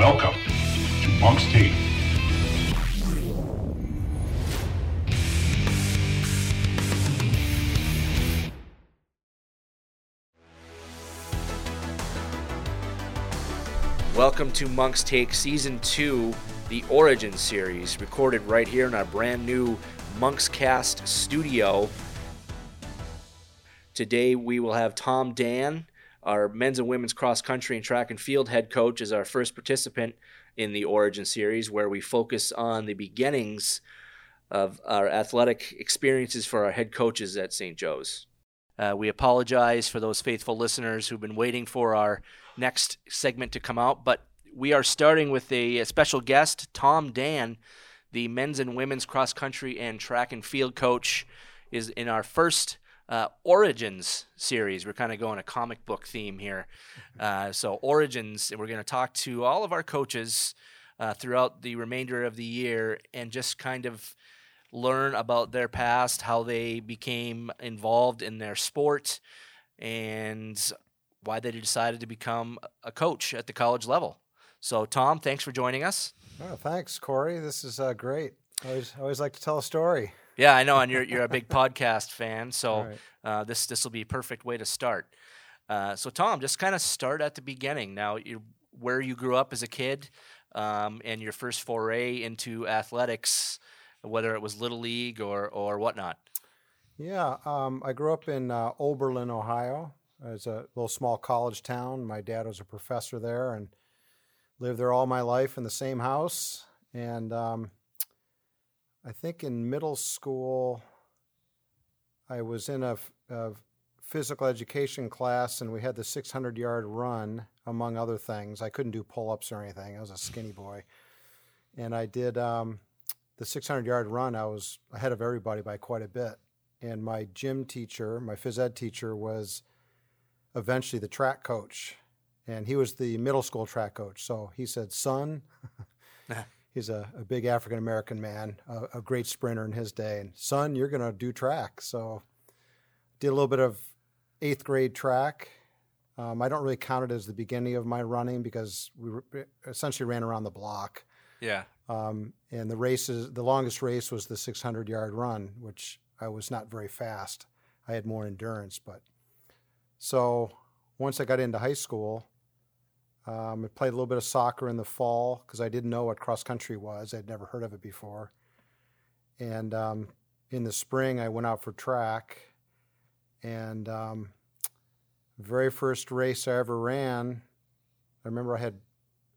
Welcome to Monk's Take. Welcome to Monk's Take Season 2, the Origin series, recorded right here in our brand new Monk's Cast studio. Today we will have Tom Dan, our men's and women's cross country and track and field head coach, is our first participant in the Origin series, where we focus on the beginnings of our athletic experiences for our head coaches at St. Joe's. Uh, we apologize for those faithful listeners who've been waiting for our next segment to come out, but we are starting with a, a special guest, Tom Dan, the men's and women's cross country and track and field coach, is in our first uh, Origins series. We're kind of going a comic book theme here. Uh, so, Origins, and we're going to talk to all of our coaches uh, throughout the remainder of the year and just kind of learn about their past, how they became involved in their sport, and why they decided to become a coach at the college level. So, Tom, thanks for joining us. Oh, thanks, Corey. This is uh, great. I always, I always like to tell a story. Yeah, I know, and you're you're a big podcast fan, so Right. uh, this this will be a perfect way to start. Uh, so, Tom, just kind of start at the beginning. Now, you where you grew up as a kid, um, and your first foray into athletics, whether it was little league or or whatnot. Yeah, um, I grew up in uh, Oberlin, Ohio. It's a little small college town. My dad was a professor there and lived there all my life in the same house. And um, I think in middle school, I was in a physical education class and we had the 600 yard run, among other things. I couldn't do pull ups or anything, I was a skinny boy. And I did um, the 600 yard run, I was ahead of everybody by quite a bit. And my gym teacher, my phys ed teacher, was eventually the track coach. And he was the middle school track coach. So he said, Son, he's a, a big African American man, a, a great sprinter in his day. And son, you're going to do track. So did a little bit of eighth grade track. Um, I don't really count it as the beginning of my running because we were- essentially ran around the block. Yeah, Um, and the races, the longest race was the 600 yard run, which I was not very fast. I had more endurance, but so once I got into high school, um, I played a little bit of soccer in the fall because I didn't know what cross country was. I'd never heard of it before. And um, in the spring, I went out for track. And um, very first race I ever ran, I remember I had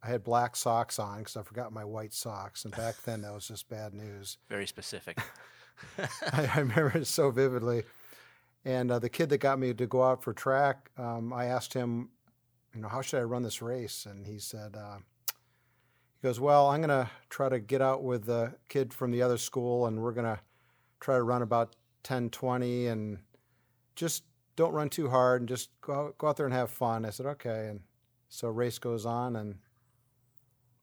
I had black socks on because I forgot my white socks, and back then that was just bad news. very specific. I, I remember it so vividly. And uh, the kid that got me to go out for track, um, I asked him, you know, how should I run this race? And he said, uh, he goes, well, I'm going to try to get out with the kid from the other school, and we're going to try to run about 10, 20, and just don't run too hard, and just go out, go out there and have fun. I said, okay. And so race goes on, and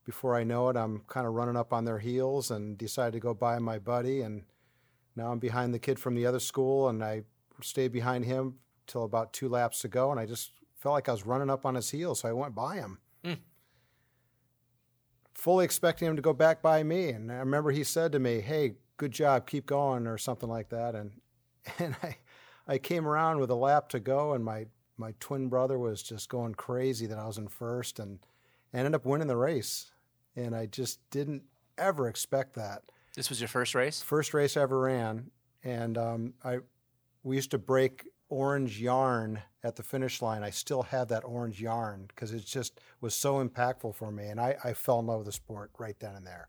before I know it, I'm kind of running up on their heels, and decide to go by my buddy, and now I'm behind the kid from the other school, and I stay behind him till about two laps to go, and I just felt like I was running up on his heels, so I went by him. Mm. Fully expecting him to go back by me, and I remember he said to me, "Hey, good job, keep going," or something like that, and and I I came around with a lap to go, and my my twin brother was just going crazy that I was in first, and I ended up winning the race, and I just didn't ever expect that this was your first race. first race I ever ran, and um, I we used to break orange yarn at the finish line. I still have that orange yarn because it just was so impactful for me, and I, I fell in love with the sport right then and there.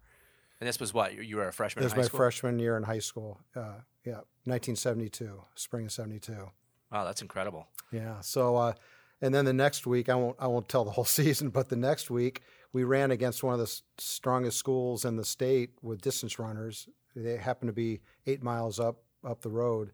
And this was what you- were a freshman. It in was my school? freshman year in high school. Uh, yeah, 1972, spring of 72. Wow, that's incredible. Yeah. So, uh, and then the next week, I won't I won't tell the whole season, but the next week we ran against one of the strongest schools in the state with distance runners. They happened to be eight miles up up the road,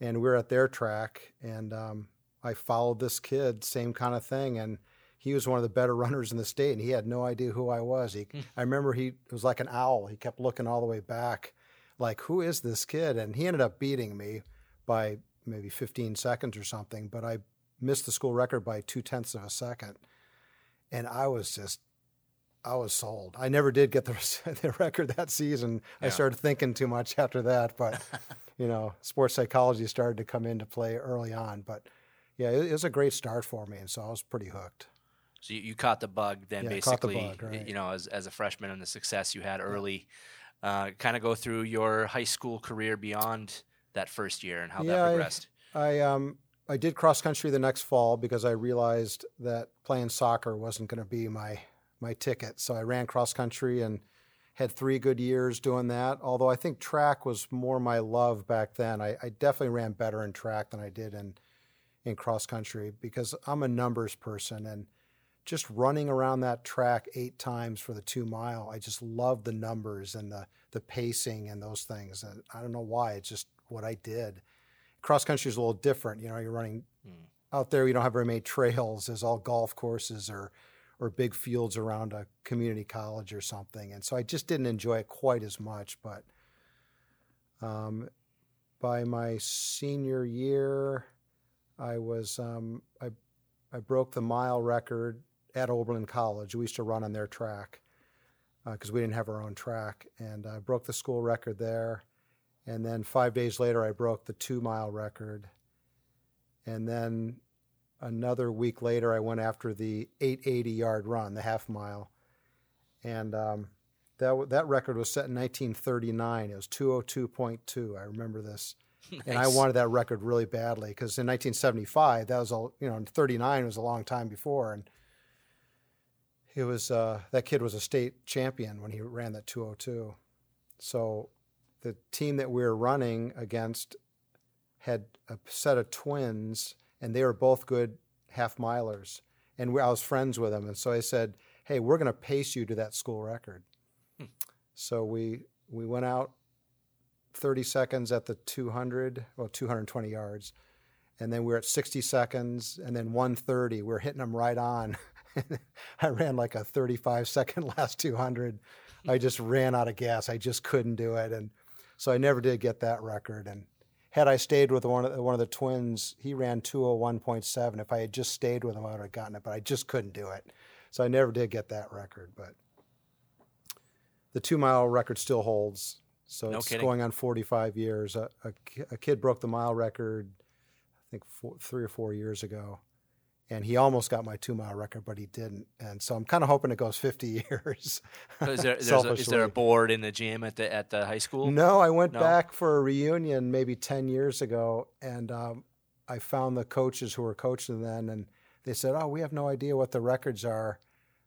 and we were at their track, and um, I followed this kid, same kind of thing, and he was one of the better runners in the state, and he had no idea who I was. He, I remember he it was like an owl. He kept looking all the way back, like who is this kid? And he ended up beating me by maybe 15 seconds or something, but I missed the school record by two tenths of a second, and I was just I was sold. I never did get the, the record that season. Yeah. I started thinking too much after that, but you know, sports psychology started to come into play early on. But yeah, it, it was a great start for me, and so I was pretty hooked. So you, you caught the bug then, Yeah, I caught the basically, bug, right. you know, as, as a freshman and the success you had early. Uh, kind of go through your high school career beyond that first year and how Yeah, that I- progressed. I um I did cross country the next fall because I realized that playing soccer wasn't going to be my my ticket. So I ran cross country and had three good years doing that. Although I think track was more my love back then. I, I definitely ran better in track than I did in in cross country because I'm a numbers person and just running around that track eight times for the two mile, I just love the numbers and the the pacing and those things. And I don't know why. It's just what I did cross country is a little different. You know, you're running Mm. out there. You don't have very many trails. There's all golf courses or or big fields around a community college or something. And so I just didn't enjoy it quite as much. But um, by my senior year, I was um, I I broke the mile record at Oberlin College. We used to run on their track because we didn't have our own track, and I broke the school record there. And then five days later, I broke the two mile record. And then another week later, I went after the 880 yard run, the half mile. And um, that, that record was set in 1939. It was 202.2. I remember this. And I wanted that record really badly because in 1975, that was all, you know, 39 was a long time before. And it was, uh, that kid was a state champion when he ran that 202. So the team that we were running against had a set of twins, and they were both good half milers. And we, I was friends with them, and so I said, "Hey, we're going to pace you to that school record." Hmm. So we we went out 30 seconds at the 200, well, 220 yards, and then we were at 60 seconds, and then 130. We were hitting them right on. I ran like a 35 second last 200. I just ran out of gas. I just couldn't do it, and so I never did get that record. And had I stayed with one of the, one of the twins, he ran 201.7. If I had just stayed with him, I would have gotten it, but I just couldn't do it. So I never did get that record. But the two mile record still holds. So No it's kidding. going on 45 years. A, a, a kid broke the mile record, I think four, three or four years ago. And he almost got my two mile record, but he didn't. And so I'm kind of hoping it goes 50 years. So is there, a, is there a board in the gym at the at the high school? No, I went No? back for a reunion maybe 10 years ago, and um, I found the coaches who were coaching then, and they said, Oh, we have no idea what the records are.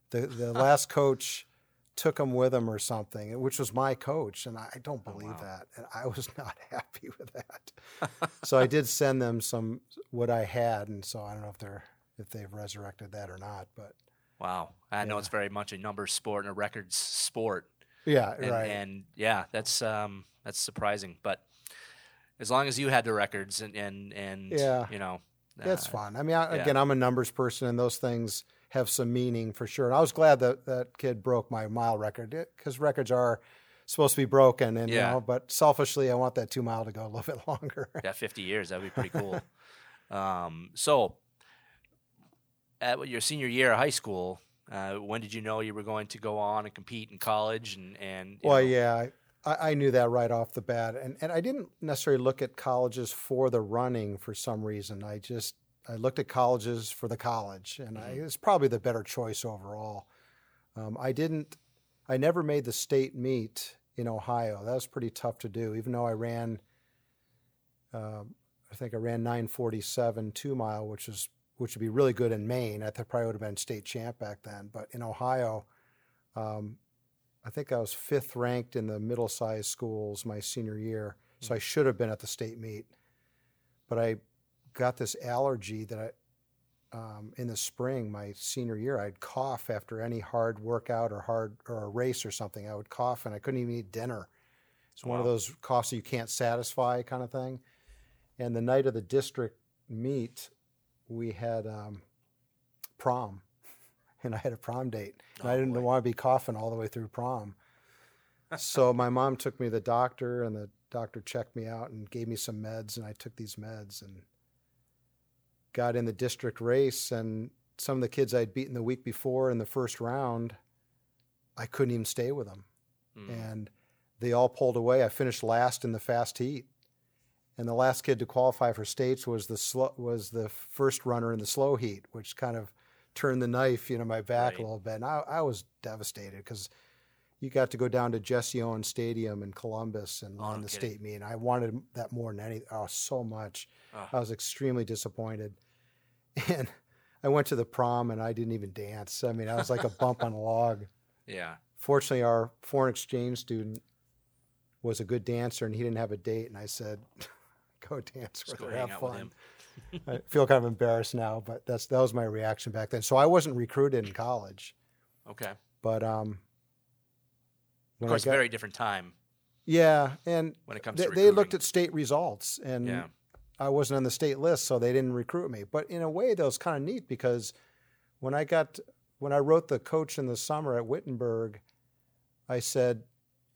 The, the last coach took them with him or something, which was my coach, and I don't Oh, believe wow. that. And I was not happy with that. so I did send them some what I had, and so I don't know if they're if they've resurrected that or not, but Wow, I know it's very much a numbers sport and a records sport, yeah, and, right. and yeah, that's um that's surprising. But as long as you had the records and and and Yeah. you know, That's uh, fun. I mean, I, yeah. again, I'm a numbers person, and those things have some meaning for sure. And I was glad that that kid broke my mile record because records are supposed to be broken, and Yeah. you know. But selfishly, I want that two mile to go a little bit longer. Yeah, 50 years. That'd be pretty cool. um, so, at your senior year of high school, uh, when did you know you were going to go on and compete in college? And and well, know, yeah, I, I knew that right off the bat, and and I didn't necessarily look at colleges for the running for some reason. I just I looked at colleges for the college, and I, Mhm. it's probably the better choice overall. Um, I didn't, I never made the state meet in Ohio. That was pretty tough to do, even though I ran. Um, I think I ran 947 two mile, which is which would be really good in Maine. I think probably would have been state champ back then. But in Ohio, um, I think I was fifth ranked in the middle sized schools my senior year. So I should have been at the state meet. But I got this allergy that I, um, in the spring, my senior year, I'd cough after any hard workout or hard or a race or something. I would cough and I couldn't even eat dinner. It's one of those coughs that you can't satisfy kind of thing. And the night of the district meet, we had um, prom, and I had a prom date. And I Oh, didn't boy. want to be coughing all the way through prom. so my mom took me to the doctor, and the doctor checked me out and gave me some meds, and I took these meds and got in the district race. And some of the kids I'd beaten the week before in the first round I couldn't even stay with them. Mm. And they all pulled away. I finished last in the fast heat. And the last kid to qualify for states was the slow, was the first runner in the slow heat, which kind of turned the knife, you know, my back Right. a little bit. And I, I was devastated because you got to go down to Jesse Owens Stadium in Columbus and Oh, no the kidding. state meet. And I wanted that more than any, oh, so much. Ah. I was extremely disappointed. And I went to the prom and I didn't even dance. I mean, I was like a bump on a log. yeah. Fortunately, our foreign exchange student was a good dancer and he didn't have a date. And I said, go dance with her, have fun. I feel kind of embarrassed now, but that's that was my reaction back then. So I wasn't recruited in college, Okay. but um, Of course, got- very different time yeah, and when it comes they, to they looked at state results, and Yeah. I wasn't on the state list, so they didn't recruit me. But in a way, that was kind of neat because when I got when I wrote the coach in the summer at Wittenberg, I said,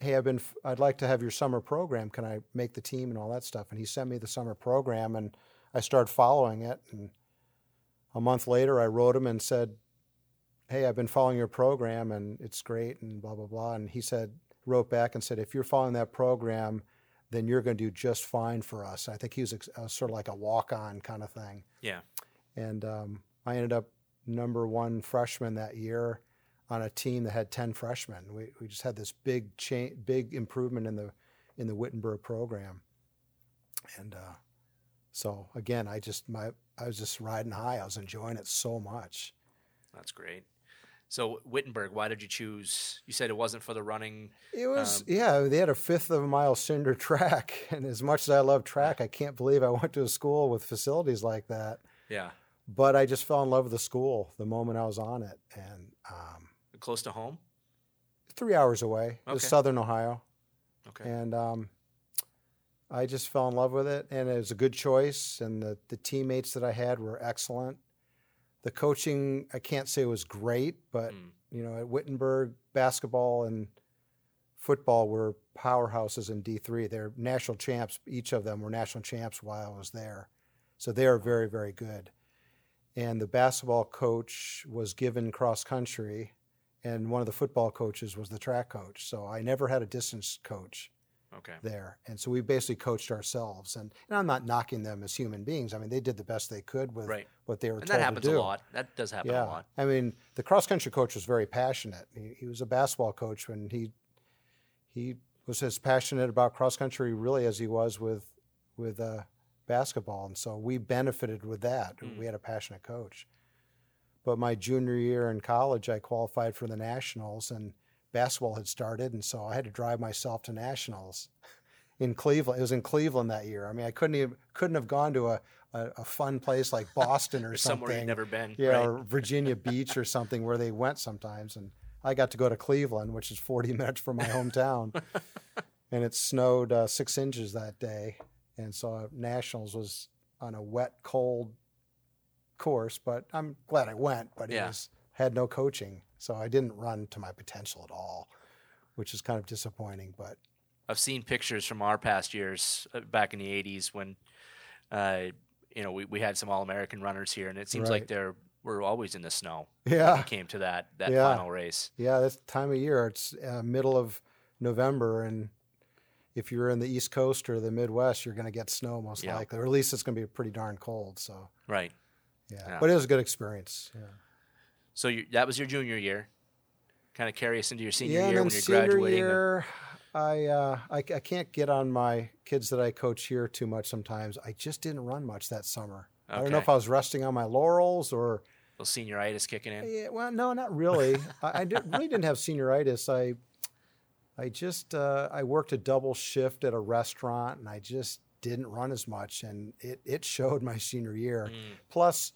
"Hey, I've been f- I'd like to have your summer program. Can I make the team and all that stuff?" And he sent me the summer program, and I started following it. And a month later, I wrote him and said, "Hey, I've been following your program, and it's great, and blah blah blah." And he said, wrote back and said, "If you're following that program." Then you're going to do just fine for us. I think he was uh, sort of like a walk-on kind of thing Yeah. and um, I ended up number one freshman that year on a team that had ten freshmen. We, we just had this big cha- big improvement in the in the Wittenberg program, and uh, so again, I just my I was just riding high. I was enjoying it so much. That's great. So Wittenberg, why did you choose? You said it wasn't for the running. It was Um, yeah. They had a fifth of a mile cinder track, and as much as I love track, I can't believe I went to a school with facilities like that. Yeah. But I just fell in love with the school the moment I was on it, and um, Close to home. three hours away. It was Okay. Southern Ohio. Okay. And um, I just fell in love with it, and it was a good choice. And the, the teammates that I had were excellent. The coaching, I can't say was great, but Mm. you know, at Wittenberg, basketball and football were powerhouses in D three. They're national champs. Each of them were national champs while I was there, so they are very, very good. And the basketball coach was given cross country, and one of the football coaches was the track coach. So I never had a distance coach Okay. there. And so we basically coached ourselves. And, and I'm not knocking them as human beings. I mean, they did the best they could with Right. what they were And told that happens to do. a lot. That does happen yeah. a lot. I mean, the cross country coach was very passionate. He, he was a basketball coach when he he was as passionate about cross country really as he was with with uh, basketball, and so we benefited with that. Mm. We had a passionate coach. But my junior year in college, I qualified for the nationals, and basketball had started, and so I had to drive myself to nationals in Cleveland. It was in Cleveland that year. I mean, I couldn't even couldn't have gone to a a, a fun place like Boston or, something. somewhere you've never been. Yeah, right? or Virginia Beach or something where they went sometimes. And I got to go to Cleveland, which is 40 minutes from my hometown. and it snowed uh, six inches that day. And so Nationals was on a wet, cold course, but I'm glad I went, but it Yeah. was, had no coaching. So I didn't run to my potential at all, which is kind of disappointing. But I've seen pictures from our past years uh, back in the '80s when, uh, you know, we, we had some All-American runners here, and it seems like they're we're always in the snow. when yeah, it came to that that Yeah. final race. Yeah, this time of year. It's uh, middle of November, and if you're in the East Coast or the Midwest, you're going to get snow most Yeah. likely, or at least it's going to be pretty darn cold. So, Right. Yeah. Yeah. but it was a good experience. Yeah, So you, that was your junior year. Kind of carry us into your senior yeah. year when you're senior graduating. year, I, uh, I I can't get on my kids that I coach here too much. Sometimes I just didn't run much that summer. I don't know if I was resting on my laurels or little senioritis kicking in. Yeah, well, no, not really. I, I did, really didn't have senioritis. I, I just uh, I worked a double shift at a restaurant, and I just didn't run as much, and it it showed my senior year. Mm. Plus,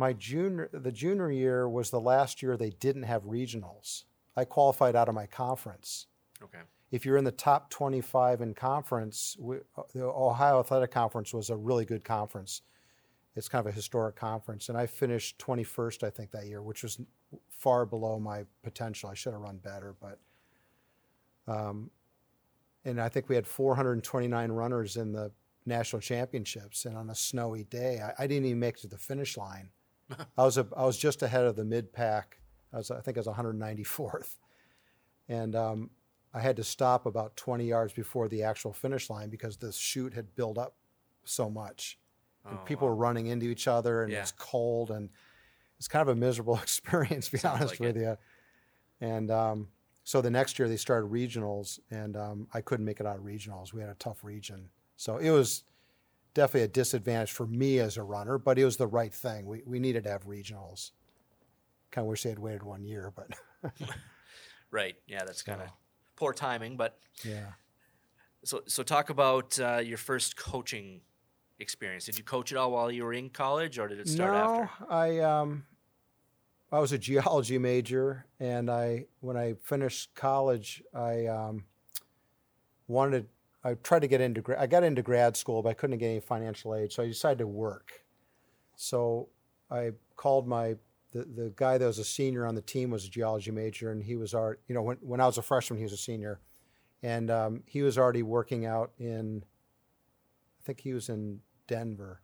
my junior the junior year was the last year they didn't have regionals. I qualified out of my conference. Okay. If you're in the top 25 in conference, we, the Ohio Athletic Conference was a really good conference. It's kind of a historic conference, and I finished 21st, I think, that year, which was far below my potential. I should have run better, but um, and I think we had 429 runners in the national championships, and on a snowy day, I, I didn't even make it to the finish line. I was a, I was just ahead of the mid pack. I was I think I was 194th, and um, I had to stop about 20 yards before the actual finish line because the chute had built up so much, and Oh, people wow. were running into each other, and Yeah. it's cold, and it's kind of a miserable experience, to be Sounds honest like with you. And um, so the next year they started regionals, and um, I couldn't make it out of regionals. We had a tough region, so it was definitely a disadvantage for me as a runner, but it was the right thing. We we needed to have regionals. Kind of wish they had waited one year, but Right. Yeah, that's kind of So- poor timing. But yeah. so so talk about uh, your first coaching experience. Did you coach at all while you were in college, or did it start no, after? I um, I was a geology major, and I when I finished college, I um, wanted. I tried to get into. I got into grad school, but I couldn't get any financial aid, so I decided to work. So I called my the, the guy that was a senior on the team was a geology major, and he was our you know when when I was a freshman, he was a senior, and um, he was already working out in. I think he was in Denver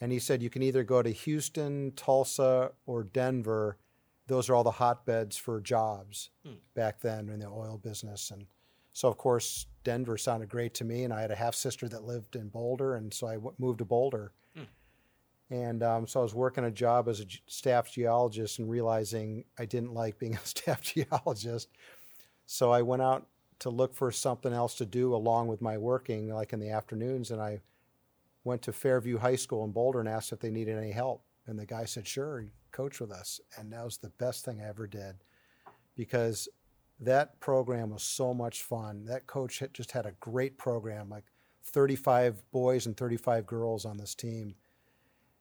and he said you can either go to Houston, Tulsa, or Denver. Those are all the hotbeds for jobs Hmm. back then in the oil business, and so of course Denver sounded great to me. And I had a half sister that lived in Boulder, and so I w- moved to Boulder. Hmm. And um, so I was working a job as a staff geologist and realizing I didn't like being a staff geologist. So I went out to look for something else to do along with my working, like in the afternoons, and I went to Fairview High School in Boulder and asked if they needed any help. And the guy said, sure, coach with us. And that was the best thing I ever did because that program was so much fun. That coach had just had a great program, like 35 boys and 35 girls on this team.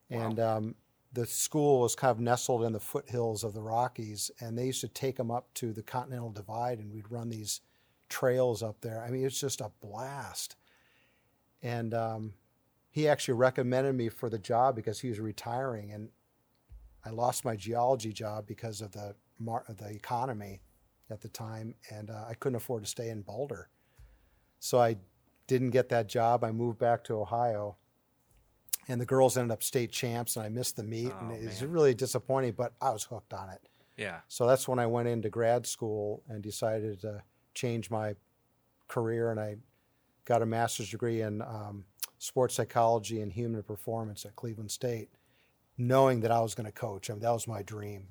And um, the school was kind of nestled in the foothills of the Rockies, and they used to take them up to the Continental Divide, and we'd run these trails up there. I mean, it's just a blast. And um, he actually recommended me for the job because he was retiring, and I lost my geology job because of the mar- of the economy at the time, and uh, I couldn't afford to stay in Boulder. So I didn't get that job. I moved back to Ohio, and the girls ended up state champs, and I missed the meet, Oh, and it was really disappointing. But I was hooked on it. Yeah. So that's when I went into grad school and decided to change my career, and I got a master's degree in um, sports psychology and human performance at Cleveland State, knowing that I was going to coach. I mean, that was my dream.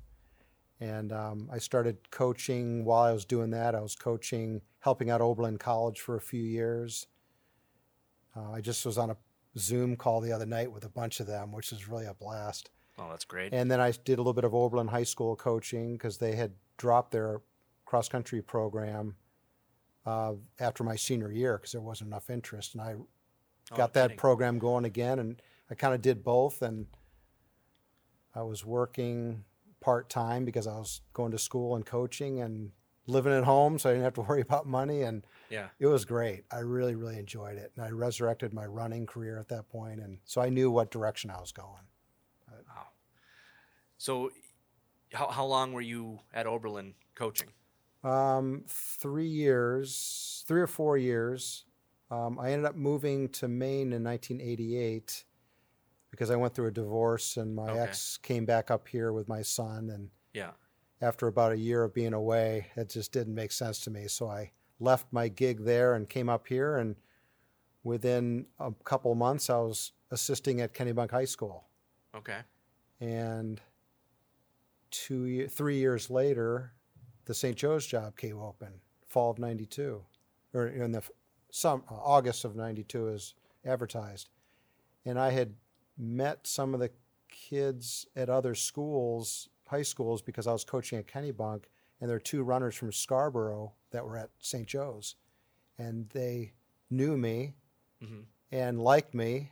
And um, I started coaching while I was doing that. I was coaching, helping out Oberlin College for a few years. Uh, I just was on a Zoom call the other night with a bunch of them, which was really a blast. Oh, that's great. And then I did a little bit of Oberlin High School coaching because they had dropped their cross country program uh, after my senior year because there wasn't enough interest. And I Oh, got that kidding. program going again, and I kind of did both. And I was working part time because I was going to school and coaching and living at home, so I didn't have to worry about money. And Yeah. it was great. I really, really enjoyed it. And I resurrected my running career at that point, and so I knew what direction I was going. Wow. So, how how long were you at Oberlin coaching? Um, three years, three or four years. Um, I ended up moving to Maine in 1988 because I went through a divorce, and my Okay. ex came back up here with my son. And Yeah. after about a year of being away, it just didn't make sense to me. So I left my gig there and came up here. And within a couple of months, I was assisting at Kennebunk High School. Okay. And two, ye- three years later, the St. Joe's job came open, fall of '92, or in the f- some uh, August of '92 is advertised, and I had met some of the kids at other schools, high schools, because I was coaching at Kennebunk, and there were two runners from Scarborough that were at St. Joe's, and they knew me hmm and liked me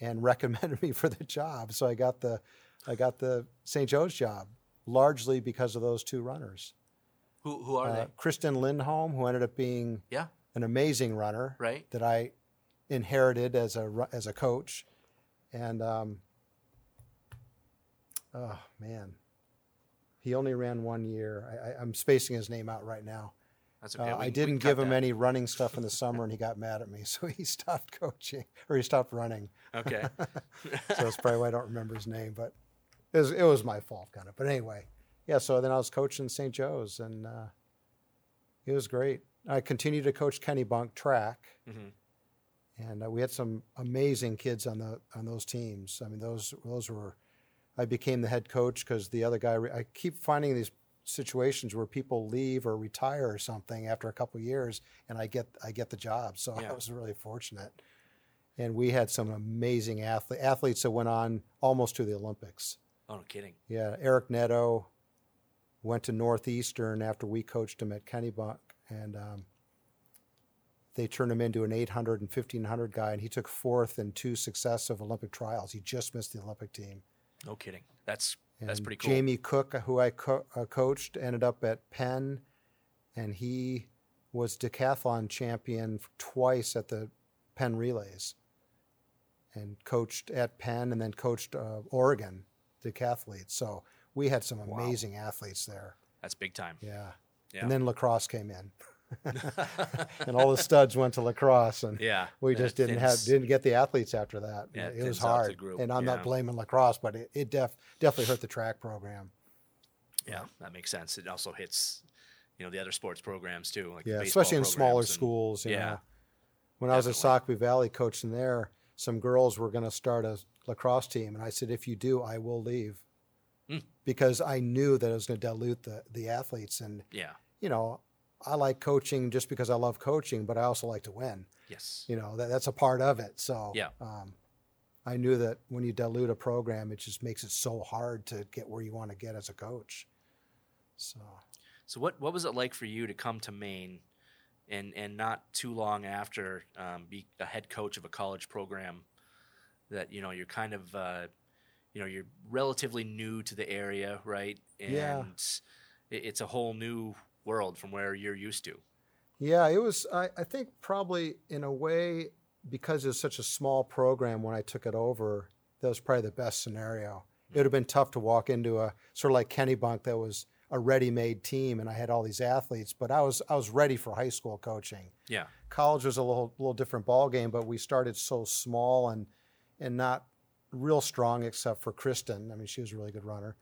and recommended me for the job. So I got the I got the St. Joe's job largely because of those two runners. Who who are Uh, they? Kristen Lindholm, who ended up being Yeah. an amazing runner Right. that I inherited as a as a coach, and um, oh man, he only ran one year. I, I, I'm spacing his name out right now. That's Uh, okay. We- I didn't give him that. any running stuff in the summer, and he got mad at me, so he stopped coaching or he stopped running. Okay. so that's probably why I don't remember his name, but it was, it was my fault, kind of. But anyway, yeah. So then I was coaching St. Joe's, and uh, It was great. I continued to coach Kennebunk track, hmm and uh, we had some amazing kids on the on those teams. I mean, those those were. I became the head coach because the other guy. I keep finding these situations where people leave or retire or something after a couple of years, and I get I get the job. So Yeah. I was really fortunate. And we had some amazing athlete, athletes that went on almost to the Olympics. Oh, no kidding. Yeah, Eric Neto went to Northeastern after we coached him at Kennebunk, and um, they turned him into an 800 and 1500 guy, and he took fourth in two successive Olympic trials. He just missed the Olympic team. No kidding. That's And that's pretty cool. Jamie Cook, who I co- uh, coached, ended up at Penn, and he was decathlon champion twice at the Penn Relays, and coached at Penn, and then coached uh, Oregon decathletes. So we had some Wow. amazing athletes there. That's big time. Yeah. Yeah. And then lacrosse came in, and all the studs went to lacrosse, and yeah. we just didn't have didn't get the athletes after that. Yeah, it was thins out the hard, and I'm yeah. not blaming lacrosse, but it, it def, definitely hurt the track program. Yeah, that makes sense. It also hits, you know, the other sports programs too. Like Yeah, especially in smaller and- schools. Yeah, know. When I was at Sacopee Valley coaching there, some girls were going to start a lacrosse team, and I said, "If you do, I will leave," Hmm. because I knew that it was going to dilute the the athletes. And Yeah. you know, I like coaching just because I love coaching, but I also like to win. Yes. You know, that, that's a part of it. So Yeah. um, I knew that when you dilute a program, it just makes it so hard to get where you want to get as a coach. So. So what what was it like for you to come to Maine, and and not too long after um, be a head coach of a college program, that you know you're kind of uh, you know you're relatively new to the area, right? And Yeah. it, it's a whole new world from where you're used to. Yeah, it was. I, I think probably in a way because it was such a small program when I took it over, that was probably the best scenario. It would have been tough to walk into a sort of like Kennebunk that was a ready-made team, and I had all these athletes, but I was I was ready for high school coaching. Yeah. College was a little little different ball game, but we started so small and and not real strong except for Kristen. I mean, she was a really good runner.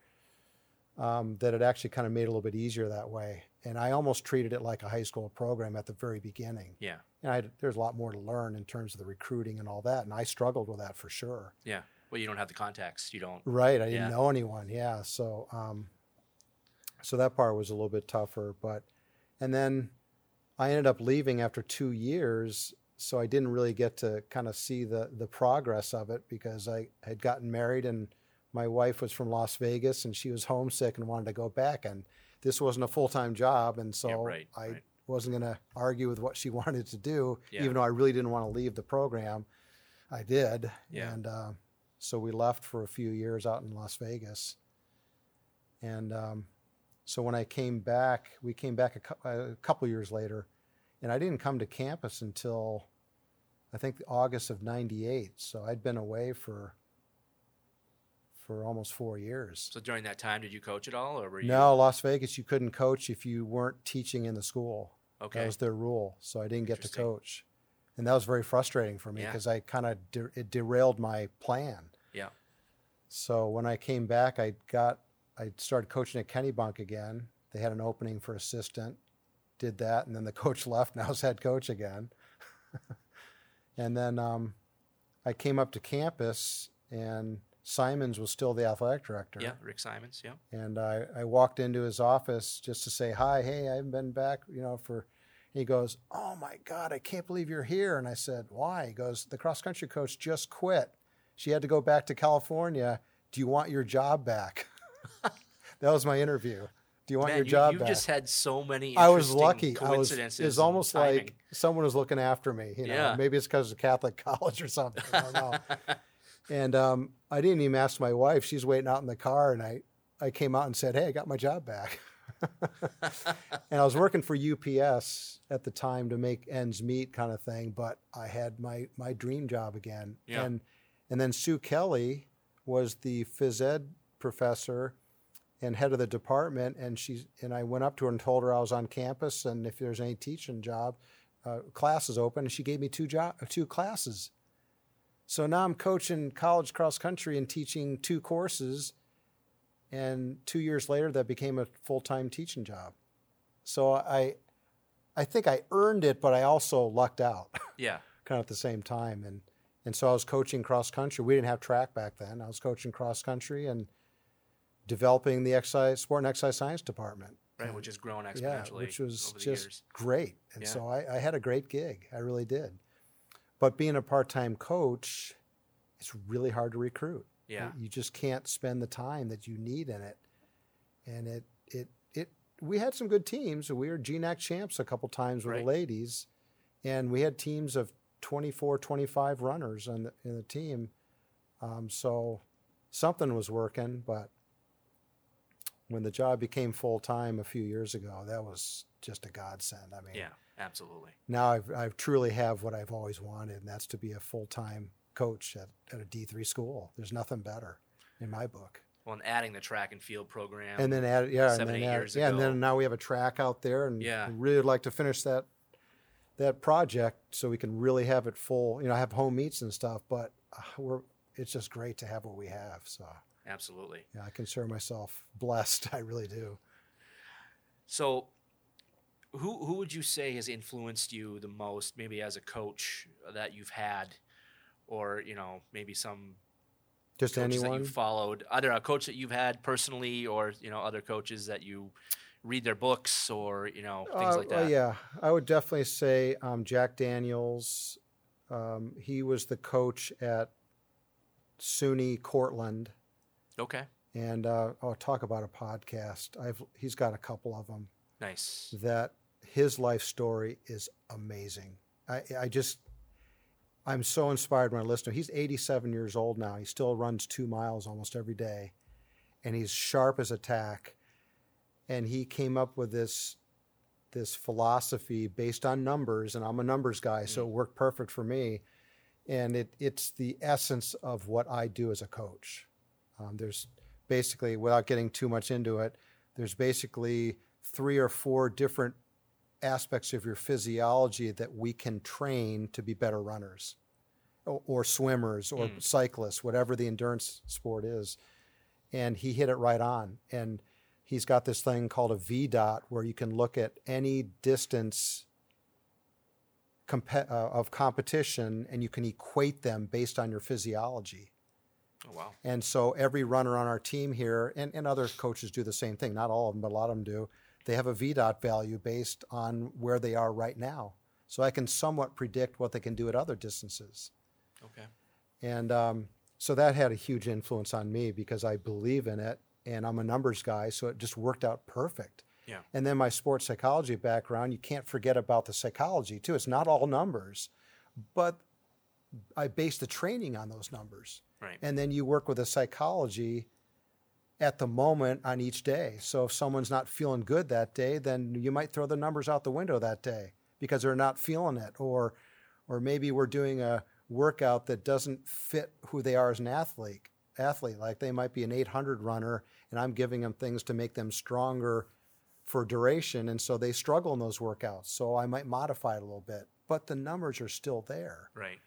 Um, that it actually kind of made it a little bit easier that way. And I almost treated it like a high school program at the very beginning. Yeah. And I there's a lot more to learn in terms of the recruiting and all that. And I struggled with that for sure. Yeah. Well, you don't have the contacts. You don't. Right. I didn't know anyone. Yeah. So, um, so that part was a little bit tougher. But, and then I ended up leaving after two years. So I didn't really get to kind of see the, the progress of it because I had gotten married and my wife was from Las Vegas and she was homesick and wanted to go back. And this wasn't a full time job. And so Yeah, right, I right. wasn't going to argue with what she wanted to do, Yeah. even though I really didn't want to leave the program. I did. Yeah. And uh, so we left for a few years out in Las Vegas. And um, so when I came back, we came back a, cou- a couple years later, and I didn't come to campus until I think August of '98. So I'd been away for for almost four years. So during that time, did you coach at all, or were you? No, Las Vegas, you couldn't coach if you weren't teaching in the school. Okay. That was their rule. So I didn't get to coach. And that was very frustrating for me Yeah. because I kind of de- it derailed my plan. Yeah. So when I came back, I got I started coaching at Kennebunk again. They had an opening for assistant, did that, and then the coach left. Now I was head coach again. and then um, I came up to campus, and Simons was still the athletic director. Yeah. Rick Simons. Yeah. And I, I walked into his office just to say hi. Hey, I haven't been back, you know, for. He goes, "Oh my God, I can't believe you're here." And I said, "Why?" He goes, "The cross country coach just quit. She had to go back to California. Do you want your job back?" that was my interview. Do you want Man, your you, job you've back? just had so many. I was interesting lucky. I was. Coincidences. It was almost like someone was looking after me. You know, Yeah. maybe it's because of Catholic college or something. I don't know. and um, I didn't even ask my wife. She's waiting out in the car, and I, I came out and said, "Hey, I got my job back." and I was working for UPS at the time to make ends meet, kind of thing. But I had my my dream job again. Yeah. And and then Sue Kelly was the phys ed professor and head of the department and she and I went up to her and told her I was on campus and if there's any teaching job uh, classes open and she gave me two job two classes so now I'm coaching college cross country and teaching two courses and 2 years later that became a full-time teaching job so I I think I earned it, but I also lucked out Yeah. kind of at the same time. And and so I was coaching cross country. We didn't have track back then. I was coaching cross country and developing the exercise sport and exercise science department. Right, which has grown Yeah, exponentially which was over the just years. great. And Yeah. so I, I had a great gig. I really did. But being a part time coach, it's really hard to recruit. Yeah. You just can't spend the time that you need in it. And it it it we had some good teams. We were GNAC champs a couple times with Right. the ladies. And we had teams of 24, 25 runners on the, in the team. Um, so something was working, but when the job became full time a few years ago, that was just a godsend. I mean, Yeah, absolutely. now I've, I truly have what I've always wanted, and that's to be a full time coach at, at a D3 school. There's nothing better in my book. Well, and adding the track and field program. And then add, yeah, seven, and eight add, years yeah, and then now we have a track out there, and Yeah. we really would like to finish that that project so we can really have it full. You know, have home meets and stuff, but uh, we're it's just great to have what we have. So absolutely. yeah, I consider myself blessed. I really do. So, who who would you say has influenced you the most, maybe as a coach that you've had, or you know, maybe some Just coaches that anyone. you followed, either a coach that you've had personally, or you know, other coaches that you read their books, or you know, things Uh, like that. yeah, I would definitely say um, Jack Daniels. Um, he was the coach at SUNY Cortland, Okay. and uh, I'll talk about a podcast. I've he's got a couple of them Nice. that his life story is amazing. I, I just I'm so inspired when I listen to him. He's 87 years old now. He still runs two miles almost every day, and he's sharp as a tack. And he came up with this this philosophy based on numbers, and I'm a numbers guy, so it worked perfect for me. And it it's the essence of what I do as a coach. Um, there's basically, without getting too much into it, there's basically three or four different aspects of your physiology that we can train to be better runners or, or swimmers or Mm. cyclists, whatever the endurance sport is. And he hit it right on. And he's got this thing called a VDOT where you can look at any distance compe- uh, of competition and you can equate them based on your physiology. Oh wow. And so every runner on our team here, and, and other coaches do the same thing, not all of them, but a lot of them do, they have a VDOT value based on where they are right now. So I can somewhat predict what they can do at other distances. Okay. And um, so that had a huge influence on me because I believe in it and I'm a numbers guy. So it just worked out perfect. Yeah. And then my sports psychology background, you can't forget about the psychology too. It's not all numbers, but I base the training on those numbers Right. and then you work with a psychology at the moment on each day. So if someone's not feeling good that day, then you might throw the numbers out the window that day because they're not feeling it or or maybe we're doing a workout that doesn't fit who they are as an athlete. Athlete like they might be an 800 runner and I'm giving them things to make them stronger for duration and so they struggle in those workouts. So I might modify it a little bit, but the numbers are still there. right.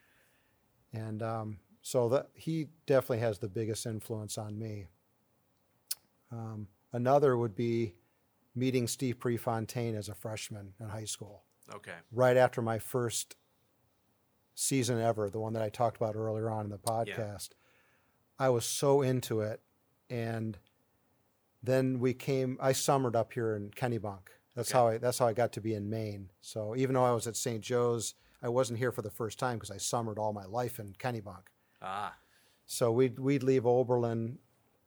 And um, so that he definitely has the biggest influence on me. Um, another would be meeting Steve Prefontaine as a freshman in high school, Okay. right after my first season ever, the one that I talked about earlier on in the podcast. I was so into it, and then we came. I summered up here in Kennebunk. That's Okay. how I. That's how I got to be in Maine. So even though I was at St. Joe's, I wasn't here for the first time because I summered all my life in Kennebunk. Ah. So we'd we'd leave Oberlin,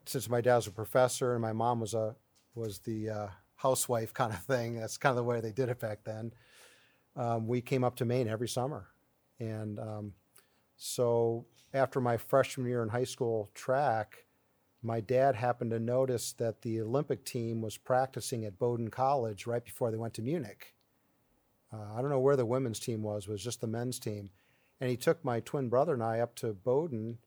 since my dad was a professor and my mom was a was the uh, housewife kind of thing. That's kind of the way they did it back then. Um, we came up to Maine every summer, and um, so after my freshman year in high school track, my dad happened to notice that the Olympic team was practicing at Bowdoin College right before they went to Munich. Uh, I don't know where the women's team was; it was just the men's team. And he took my twin brother and I up to Bowdoin,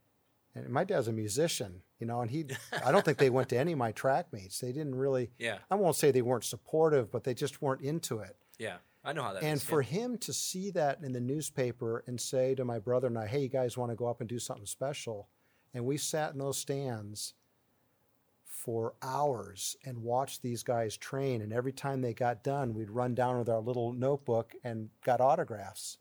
and my dad's a musician, you know, and he I don't think they went to any of my track meets. They didn't really Yeah. I won't say they weren't supportive, but they just weren't into it. Yeah. I know how that is. and yeah. for him to see that in the newspaper and say to my brother and I, "Hey, you guys want to go up and do something special?" And we sat in those stands for hours and watched these guys train. And every time they got done, we'd run down with our little notebook and got autographs.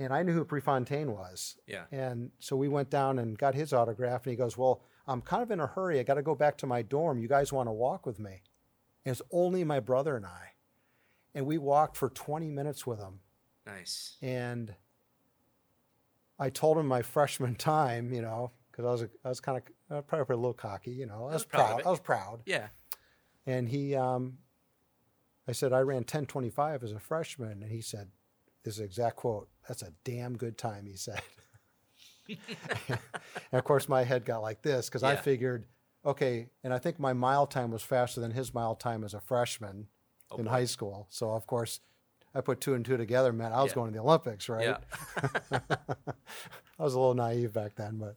And I knew who Prefontaine was. Yeah. And so we went down and got his autograph. And he goes, Well, I'm kind of in a hurry. I got to go back to my dorm. You guys want to walk with me? And it's only my brother and I. And we walked for 20 minutes with him. Nice. And I told him my freshman time, you know, because I was, a, I was kind of uh, probably a little cocky, you know. I was, was proud proud. I was proud. Yeah. And he, um, I said, I ran 1025 as a freshman. And he said, this is the exact quote, that's a damn good time, he said. and of course, my head got like this because I figured, okay, and I think my mile time was faster than his mile time as a freshman Oh, in boy. high school. So, of course, I put two and two together, meant I was Yeah. going to the Olympics, right? Yeah. I was a little naive back then, but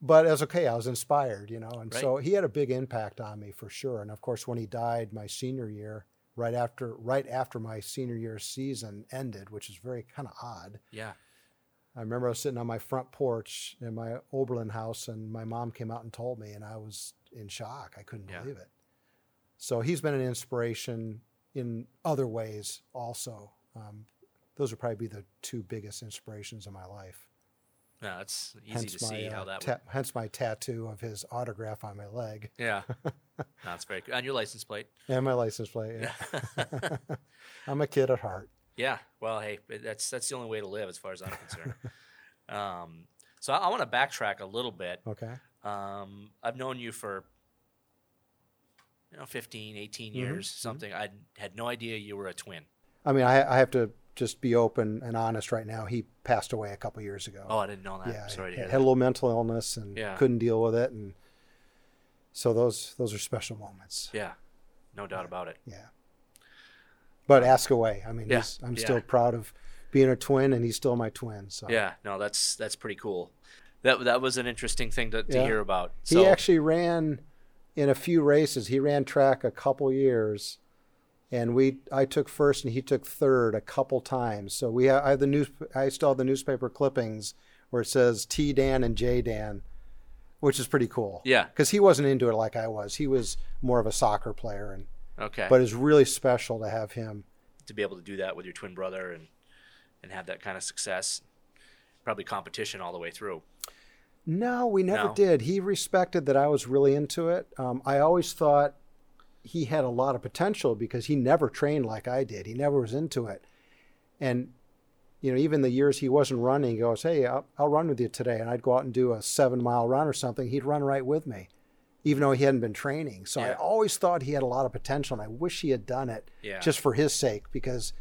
but it was okay. I was inspired, you know, and so he had a big impact on me for sure. And of course, when he died my senior year, right after right after my senior year season ended, which is very kind of odd. yeah. I remember I was sitting on my front porch in my Oberlin house, and my mom came out and told me, and I was in shock. I couldn't Yeah. believe it. So he's been an inspiration in other ways also. Um, those would probably be the two biggest inspirations in my life. No, it's easy hence to my see uh, how that ta- would. hence my tattoo of his autograph on my leg Yeah. it's very good. On your license plate. and my license plate. Yeah. I'm a kid at heart. Yeah. Well, hey, that's that's the only way to live, as far as I'm concerned. um, so I, I want to backtrack a little bit. Okay. Um, I've known you for you know 15, 18 Mhm, years, mhm. something. I had no idea you were a twin. I mean, I, I have to just be open and honest right now. He passed away a couple years ago. Oh, I didn't know that. yeah, Sorry to he hear had a that. little mental illness and Yeah. couldn't deal with it, and so those those are special moments. Yeah, no doubt about it. Yeah. But ask away. I mean, Yeah, he's, I'm yeah. still proud of being a twin, and he's still my twin. So Yeah, no, that's that's pretty cool. That that was an interesting thing to, to Yeah. hear about. So. he actually ran in a few races. He ran track a couple years, and we I took first and he took third a couple times. So we have, I have the news. I still have the newspaper clippings where it says T Dan and J Dan, which is pretty cool. Yeah. because he wasn't into it like I was. He was more of a soccer player, and okay, but it's really special to have him. to be able to do that with your twin brother and and have that kind of success, probably competition all the way through. No, we never No? did. He respected that I was really into it. Um, I always thought he had a lot of potential because he never trained like I did. He never was into it. And, you know, even the years he wasn't running, he goes, Hey, I'll, I'll run with you today. And I'd go out and do a seven mile run or something. He'd run right with me, even though he hadn't been training. So I always thought he had a lot of potential. And I wish he had done it Yeah. just for his sake because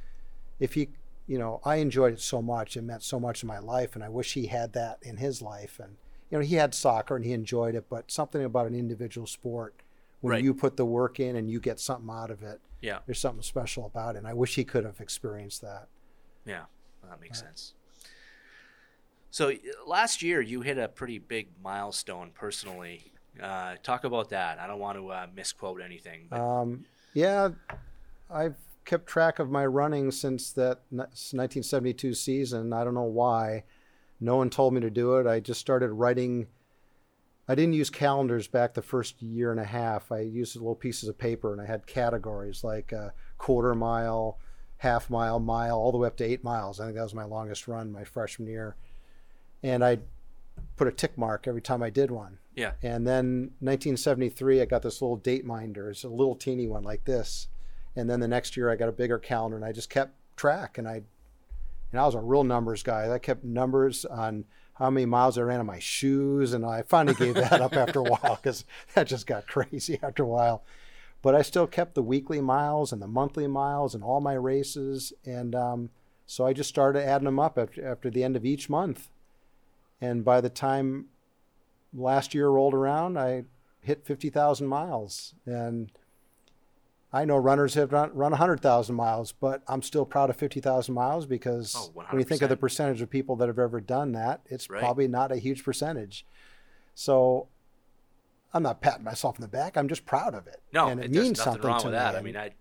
if he, you know, I enjoyed it so much. It meant so much in my life. And I wish he had that in his life. And, you know, he had soccer and he enjoyed it, but something about an individual sport, when Right. you put the work in and you get something out of it, Yeah, there's something special about it. And I wish he could have experienced that. yeah, that makes sense. So last year you hit a pretty big milestone personally. Uh, talk about that. I don't want to uh, misquote anything, but Um, yeah, I've kept track of my running since that 1972 season. I don't know why. No one told me to do it. I just started writing. I didn't use calendars back the first year and a half. I used little pieces of paper and I had categories like uh, quarter mile, half mile, mile, all the way up to eight miles. I think that was my longest run my freshman year. And I put a tick mark every time I did one. yeah, And then 1973, I got this little date minder. It's a little teeny one like this. And then the next year, I got a bigger calendar, and I just kept track. And I, and I was a real numbers guy. I kept numbers on how many miles I ran in my shoes, and I finally gave that up after a while because that just got crazy after a while. But I still kept the weekly miles and the monthly miles and all my races, and um, so I just started adding them up after, after the end of each month. And by the time last year rolled around, I hit 50,000 miles. And I know runners have run, run 100,000 miles, but I'm still proud of 50,000 miles because Oh, when you think of the percentage of people that have ever done that, it's Right. probably not a huge percentage. So I'm not patting myself on the back. I'm just proud of it. no, and it, it, means nothing something wrong to with me. that. I mean, I,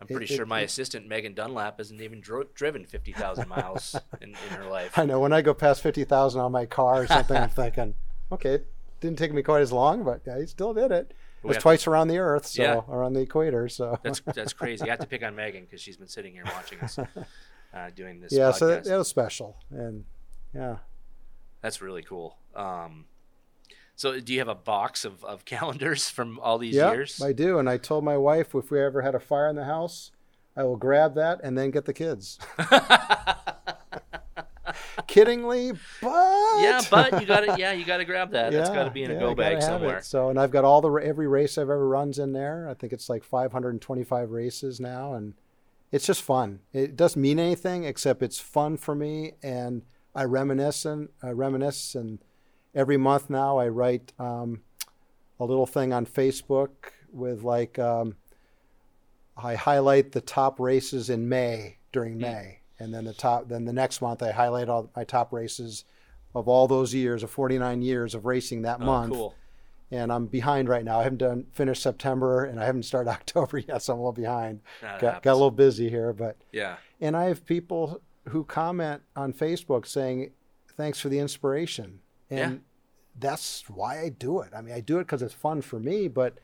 I'm pretty it- sure my it- assistant Megan Dunlap hasn't even dro- driven fifty thousand miles in, in her life. I know when I go past 50,000 on my car or something, I'm thinking, okay, it didn't take me quite as long, but I still did it. It was twice around the Earth, so Yeah. around the equator. So That's that's crazy. I have to pick on Megan because she's been sitting here watching us uh, doing this. yeah, podcast. so that, that was special, and yeah. That's really cool. Um, so, do you have a box of, of calendars from all these Yeah, years? I do. And I told my wife if we ever had a fire in the house, I will grab that and then get the kids. Kiddingly, but yeah, but you got to yeah, you got to grab that. That's got to be in a yeah, go bag somewhere. So, and I've got all the every race I've ever runs in there. I think it's like 525 races now, and it's just fun. It doesn't mean anything except it's fun for me, and I reminisce and I reminisce. And every month now, I write um, a little thing on Facebook with like um, I highlight the top races in May during Hmm. May, and then the top. Then the next month, I highlight all my top races of all those years of 49 years of racing that Oh, month cool. and I'm behind right now. I haven't done finished September, and I haven't started October yet, so I'm a little behind. Got, got a little busy here, but Yeah. and I have people who comment on Facebook saying, "Thanks for the inspiration," and Yeah. that's why I do it. I mean, I do it because it's fun for me, but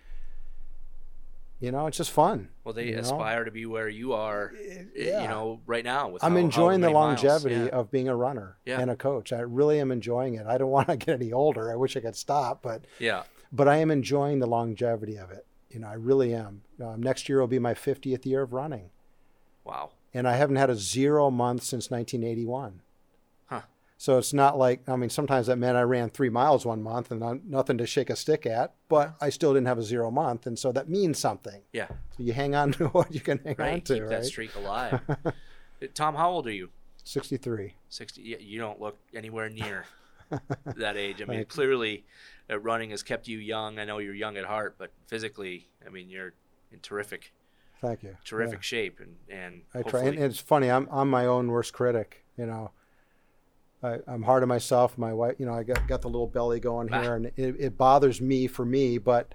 you know, it's just fun. Well, they you know? aspire to be where you are, yeah. you know, right now. With I'm how- enjoying however the longevity Yeah. of being a runner Yeah. and a coach. I really am enjoying it. I don't want to get any older. I wish I could stop, but yeah. but I am enjoying the longevity of it. You know, I really am. Um, next year will be my 50th year of running, Wow. and I haven't had a zero month since 1981. So it's not like I mean, sometimes that meant I ran three miles one month and not- nothing to shake a stick at, but I still didn't have a zero month, and so that means something. Yeah. So you hang on to what you can hang on Right. to, Keep right? that streak alive. Tom, how old are you? 63. 60 you don't look anywhere near that age i mean you. clearly uh, running has kept you young i know you're young at heart but physically i mean you're in terrific Thank you. terrific shape and and I try, and it's funny. I'm I'm my own worst critic. You know, I, I'm hard on myself. My wife, you know, I got got the little belly going Ah. here, and it, it bothers me for me. But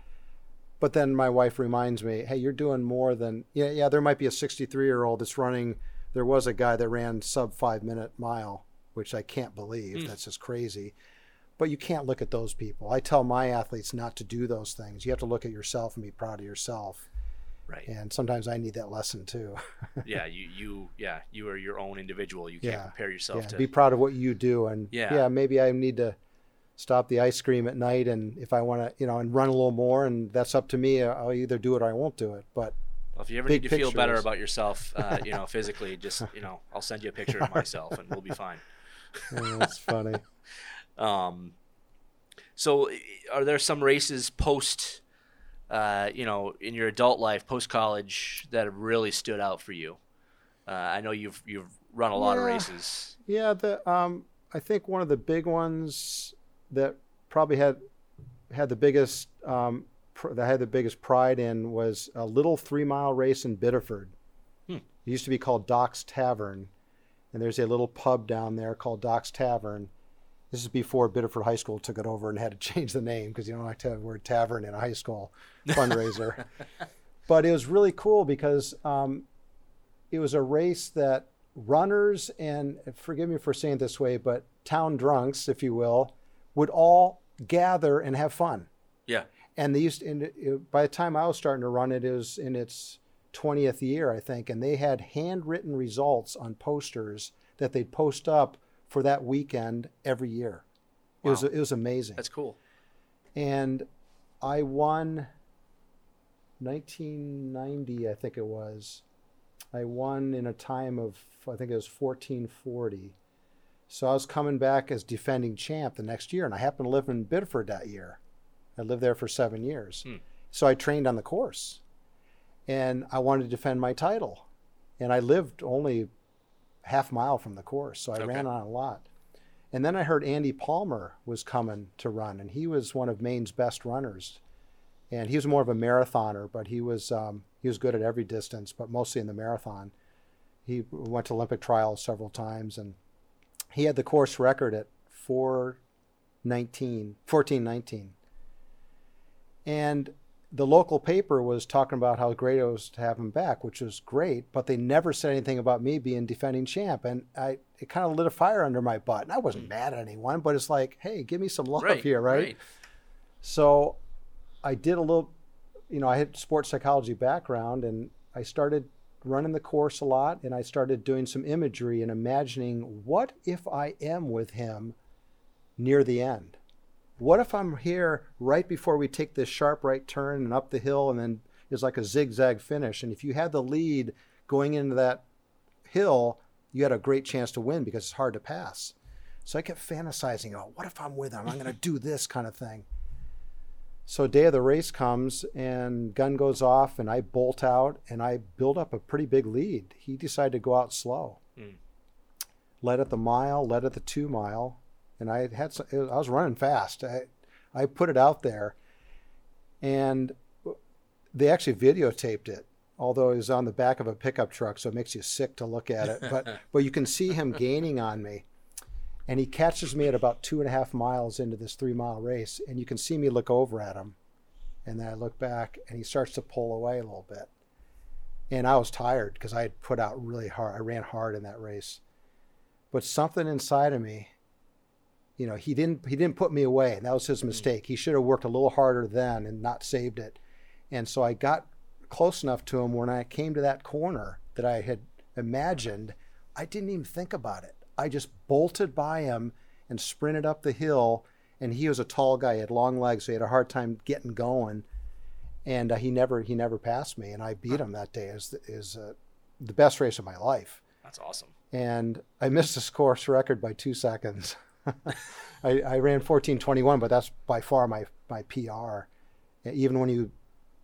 but then my wife reminds me, hey, you're doing more than yeah yeah. There might be a 63 year old that's running. There was a guy that ran sub five minute mile, which I can't believe. Hmm. That's just crazy. But you can't look at those people. I tell my athletes not to do those things. You have to look at yourself and be proud of yourself. Right And sometimes I need that lesson too. yeah you you yeah you are your own individual you can't Yeah. compare yourself yeah, to be proud of what you do and Yeah. yeah. maybe i need to stop the ice cream at night and if i want to you know and run a little more and that's up to me uh, i'll either do it or i won't do it but well, if you ever need to feel better about yourself uh, you know physically just you know i'll send you a picture of myself and we'll be fine uh, that's funny Um, so, are there some races post, uh, you know, in your adult life, post college, that have really stood out for you? Uh, I know you've you've run a lot of races. yeah the um i think one of the big ones that probably had had the biggest um pr- that I had the biggest pride in was a little three mile race in Biddeford. Hmm. It used to be called Doc's Tavern, and there's a little pub down there called Doc's Tavern. This is before Biddeford High School took it over and had to change the name because you don't like to have the word tavern in a high school fundraiser. but it was really cool because um, it was a race that runners and forgive me for saying it this way, but town drunks, if you will, would all gather and have fun. Yeah. And they used, and it, by the time I was starting to run it, it was in its 20th year, I think, and they had handwritten results on posters that they'd post up for that weekend every year. It was it was amazing. That's cool. and I won 1990, I think it was. I won in a time of I think it was 1440. So I was coming back as defending champ the next year, and I happened to live in Biddeford that year. I lived there for seven years, Hmm. so I trained on the course, and I wanted to defend my title, and I lived only half mile from the course, so I Okay. ran on a lot. And then I heard Andy Palmer was coming to run, and he was one of Maine's best runners. And he was more of a marathoner, but he was um, he was good at every distance, but mostly in the marathon. He went to Olympic trials several times, and he had the course record at 419, 1419. And the local paper was talking about how great it was to have him back, which was great, but they never said anything about me being defending champ. And I it kind of lit a fire under my butt. And I wasn't hmm. mad at anyone, but it's like, hey, give me some love Right. here, right? So I did a little, you know, I had sports psychology background and I started running the course a lot and I started doing some imagery and imagining what if I am with him near the end? What if I'm here right before we take this sharp right turn and up the hill and then is like a zigzag finish? And if you had the lead going into that hill, you had a great chance to win because it's hard to pass. So I kept fantasizing, oh, what if I'm with him? I'm going to do this kind of thing. So day of the race comes and gun goes off and I bolt out and I build up a pretty big lead. He decided to go out slow. Mm. Led at the mile, led at the two mile, and I had some, I was running fast. I I put it out there, and they actually videotaped it. Although it was on the back of a pickup truck, so it makes you sick to look at it. But but you can see him gaining on me, and he catches me at about two and a half miles into this three mile race, and you can see me look over at him, and then I look back, and he starts to pull away a little bit, and I was tired because I had put out really hard. I ran hard in that race, but something inside of me, you know, he didn't he didn't put me away, and that was his mistake. He should have worked a little harder then and not saved it, and so I got close enough to him when I came to that corner that I had imagined. I didn't even think about it. I just bolted by him and sprinted up the hill. And he was a tall guy; he had long legs, so he had a hard time getting going. And uh, he never he never passed me, and I beat him that day. Is is uh, the best race of my life. That's awesome. And I missed the course record by two seconds. I, I ran 14:21, but that's by far my my PR. Even when you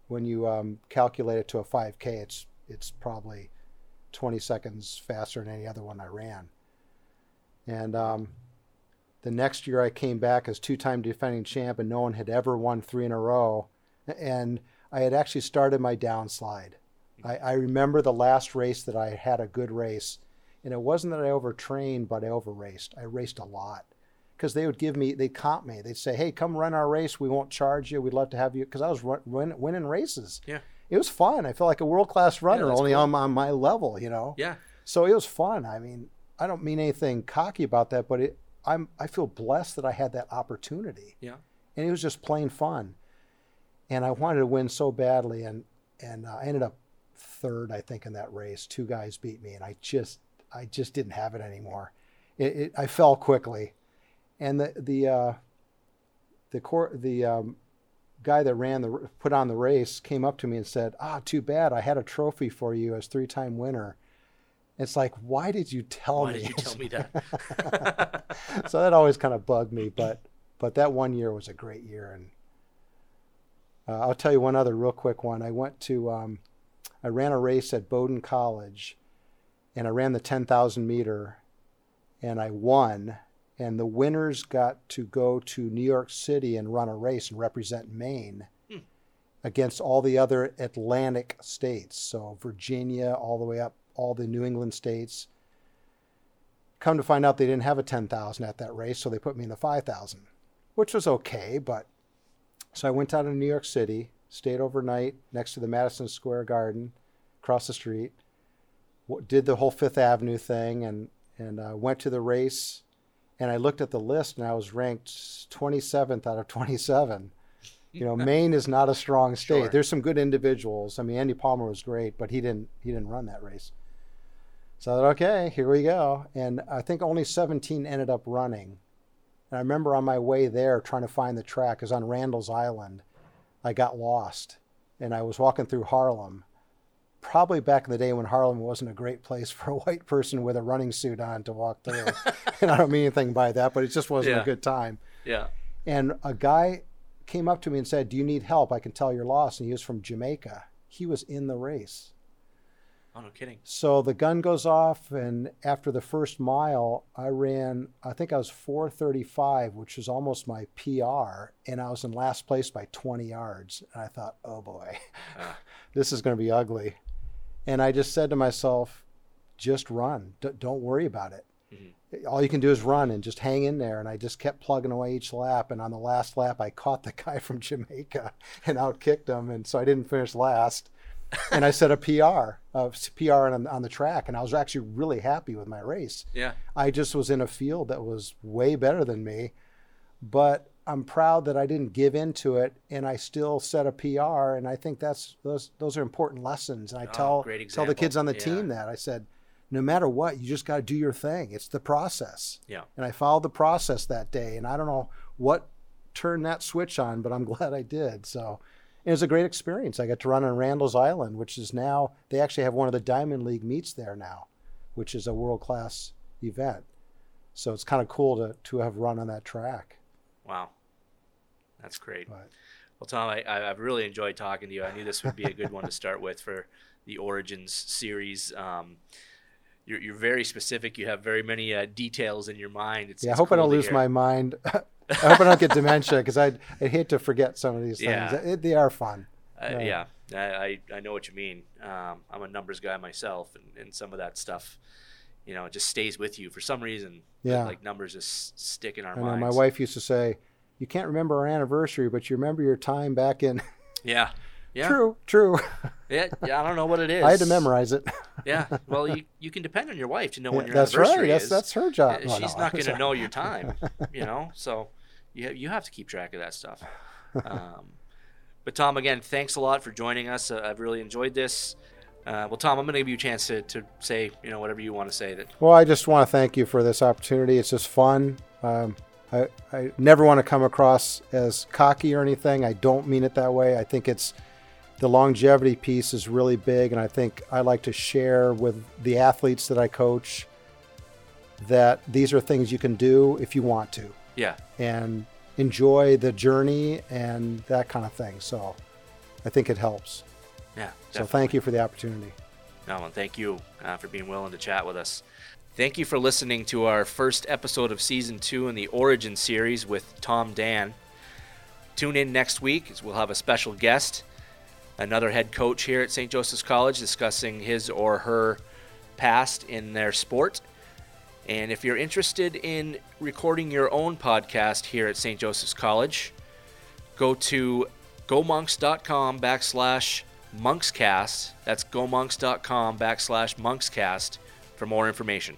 when you um, calculate it to a 5K, it's it's probably 20 seconds faster than any other one I ran. And um, the next year I came back as two-time defending champ, and no one had ever won three in a row. And I had actually started my downslide. I, I remember the last race that I had a good race, and it wasn't that I overtrained, but I overraced. I raced a lot because they would give me, they'd comp me. They'd say, "Hey, come run our race. We won't charge you. We'd love to have you." Because I was run, win, winning races. Yeah. It was fun. I felt like a world class runner, that's only cool. on, on my level, you know. Yeah. So it was fun. I mean, I don't mean anything cocky about that, but it, I'm I feel blessed that I had that opportunity, Yeah. and it was just plain fun. And I wanted to win so badly, and and uh, I ended up third, I think, in that race. Two guys beat me, and I just I just didn't have it anymore. It, it, I fell quickly, and the the uh, the cor- the um, guy that ran the put on the race came up to me and said, "Ah, too bad. I had a trophy for you as three time winner." It's like, why did you tell Why me? did you tell me that? so that always kind of bugged me, but but that one year was a great year, and uh, I'll tell you one other real quick one. I went to um, I ran a race at Bowdoin College, and I ran the ten thousand meter, and I won. And the winners got to go to New York City and run a race and represent Maine Hmm. against all the other Atlantic states. So Virginia, all the way up, all the New England states. Come to find out, they didn't have a 10,000 at that race, so they put me in the 5,000, which was okay. But so I went down to New York City, stayed overnight next to the Madison Square Garden, across the street, did the whole Fifth Avenue thing, and and uh, went to the race. And I looked at the list, and I was ranked 27th out of 27. You know, Maine is not a strong state. Sure. There's some good individuals. I mean, Andy Palmer was great, but he didn't he didn't run that race. So I thought, okay, here we go. And I think only 17 ended up running. And I remember on my way there trying to find the track, because on Randall's Island, I got lost. And I was walking through Harlem, probably back in the day when Harlem wasn't a great place for a white person with a running suit on to walk through. and I don't mean anything by that, but it just wasn't Yeah. a good time. yeah. And a guy came up to me and said, Do you need help? I can tell you're lost. And he was from Jamaica. He was in the race. Oh no kidding. So the gun goes off, and after the first mile, I ran, I think I was 435, which was almost my PR, and I was in last place by 20 yards. And I thought, oh boy, Ah. this is going to be ugly. And I just said to myself, just run. D- don't worry about it. All you can do is run and just hang in there. And I just kept plugging away each lap. And on the last lap, I caught the guy from Jamaica and outkicked him. And so I didn't finish last and I set a PR, uh, PR on, on the track, and I was actually really happy with my race. Yeah. I just was in a field that was way better than me, but I'm proud that I didn't give into it and I still set a PR. And I think that's those those are important lessons. And I Oh, tell great tell the kids on the Yeah. team that I said, no matter what, you just got to do your thing. It's the process. Yeah. And I followed the process that day. And I don't know what turned that switch on, but I'm glad I did. So it was a great experience. I got to run on Randall's Island, which is now they actually have one of the Diamond League meets there now, which is a world class event. So it's kind of cool to to have run on that track. Wow. That's great. But Well, Tom, I, I- I've really enjoyed talking to you. I knew this would be a good one to start with for the Origins series. Um, you're, you're very specific. You have very many uh, details in your mind. It's, yeah, I it's hope I don't lose hear. my mind. I hope I don't get dementia because I'd, I'd hate to forget some of these things. Yeah. It- they are fun. Uh, Right. Yeah, I, I, I know what you mean. Um, I'm a numbers guy myself, and, and some of that stuff, you know, it just stays with you for some reason. Yeah. Like numbers just stick in our I know my wife used to say, "You can't remember our anniversary, but you remember your time back in." Yeah. Yeah. True, true. Yeah, yeah. I don't know what it is. I had to memorize it. Yeah. Well, you, you can depend on your wife to know when Yeah, your that's right. anniversary That's is. that's her job. Uh, Well, she's no, not going to know your time, you know. So you you have to keep track of that stuff. Um, but Tom, again, thanks a lot for joining us. Uh, I've really enjoyed this. Uh, well, Tom, I'm going to give you a chance to, to say you know whatever you want to say. That Well, I just want to thank you for this opportunity. It's just fun. Um, I, I never want to come across as cocky or anything. I don't mean it that way. I think it's the longevity piece is really big, and I think I like to share with the athletes that I coach that these are things you can do if you want to yeah, and enjoy the journey and that kind of thing. So I think it helps. yeah. So thank you for the opportunity. No, and thank you uh, for being willing to chat with us. Thank you for listening to our first episode of season two in the Origin series with Tom Dan. Tune in next week as we'll have a special guest, another head coach here at St. Joseph's College, discussing his or her past in their sport. And if you're interested in recording your own podcast here at St. Joseph's College, go to gomonks.com backslash monkscast. That's gomonks.com backslash monkscast for more information.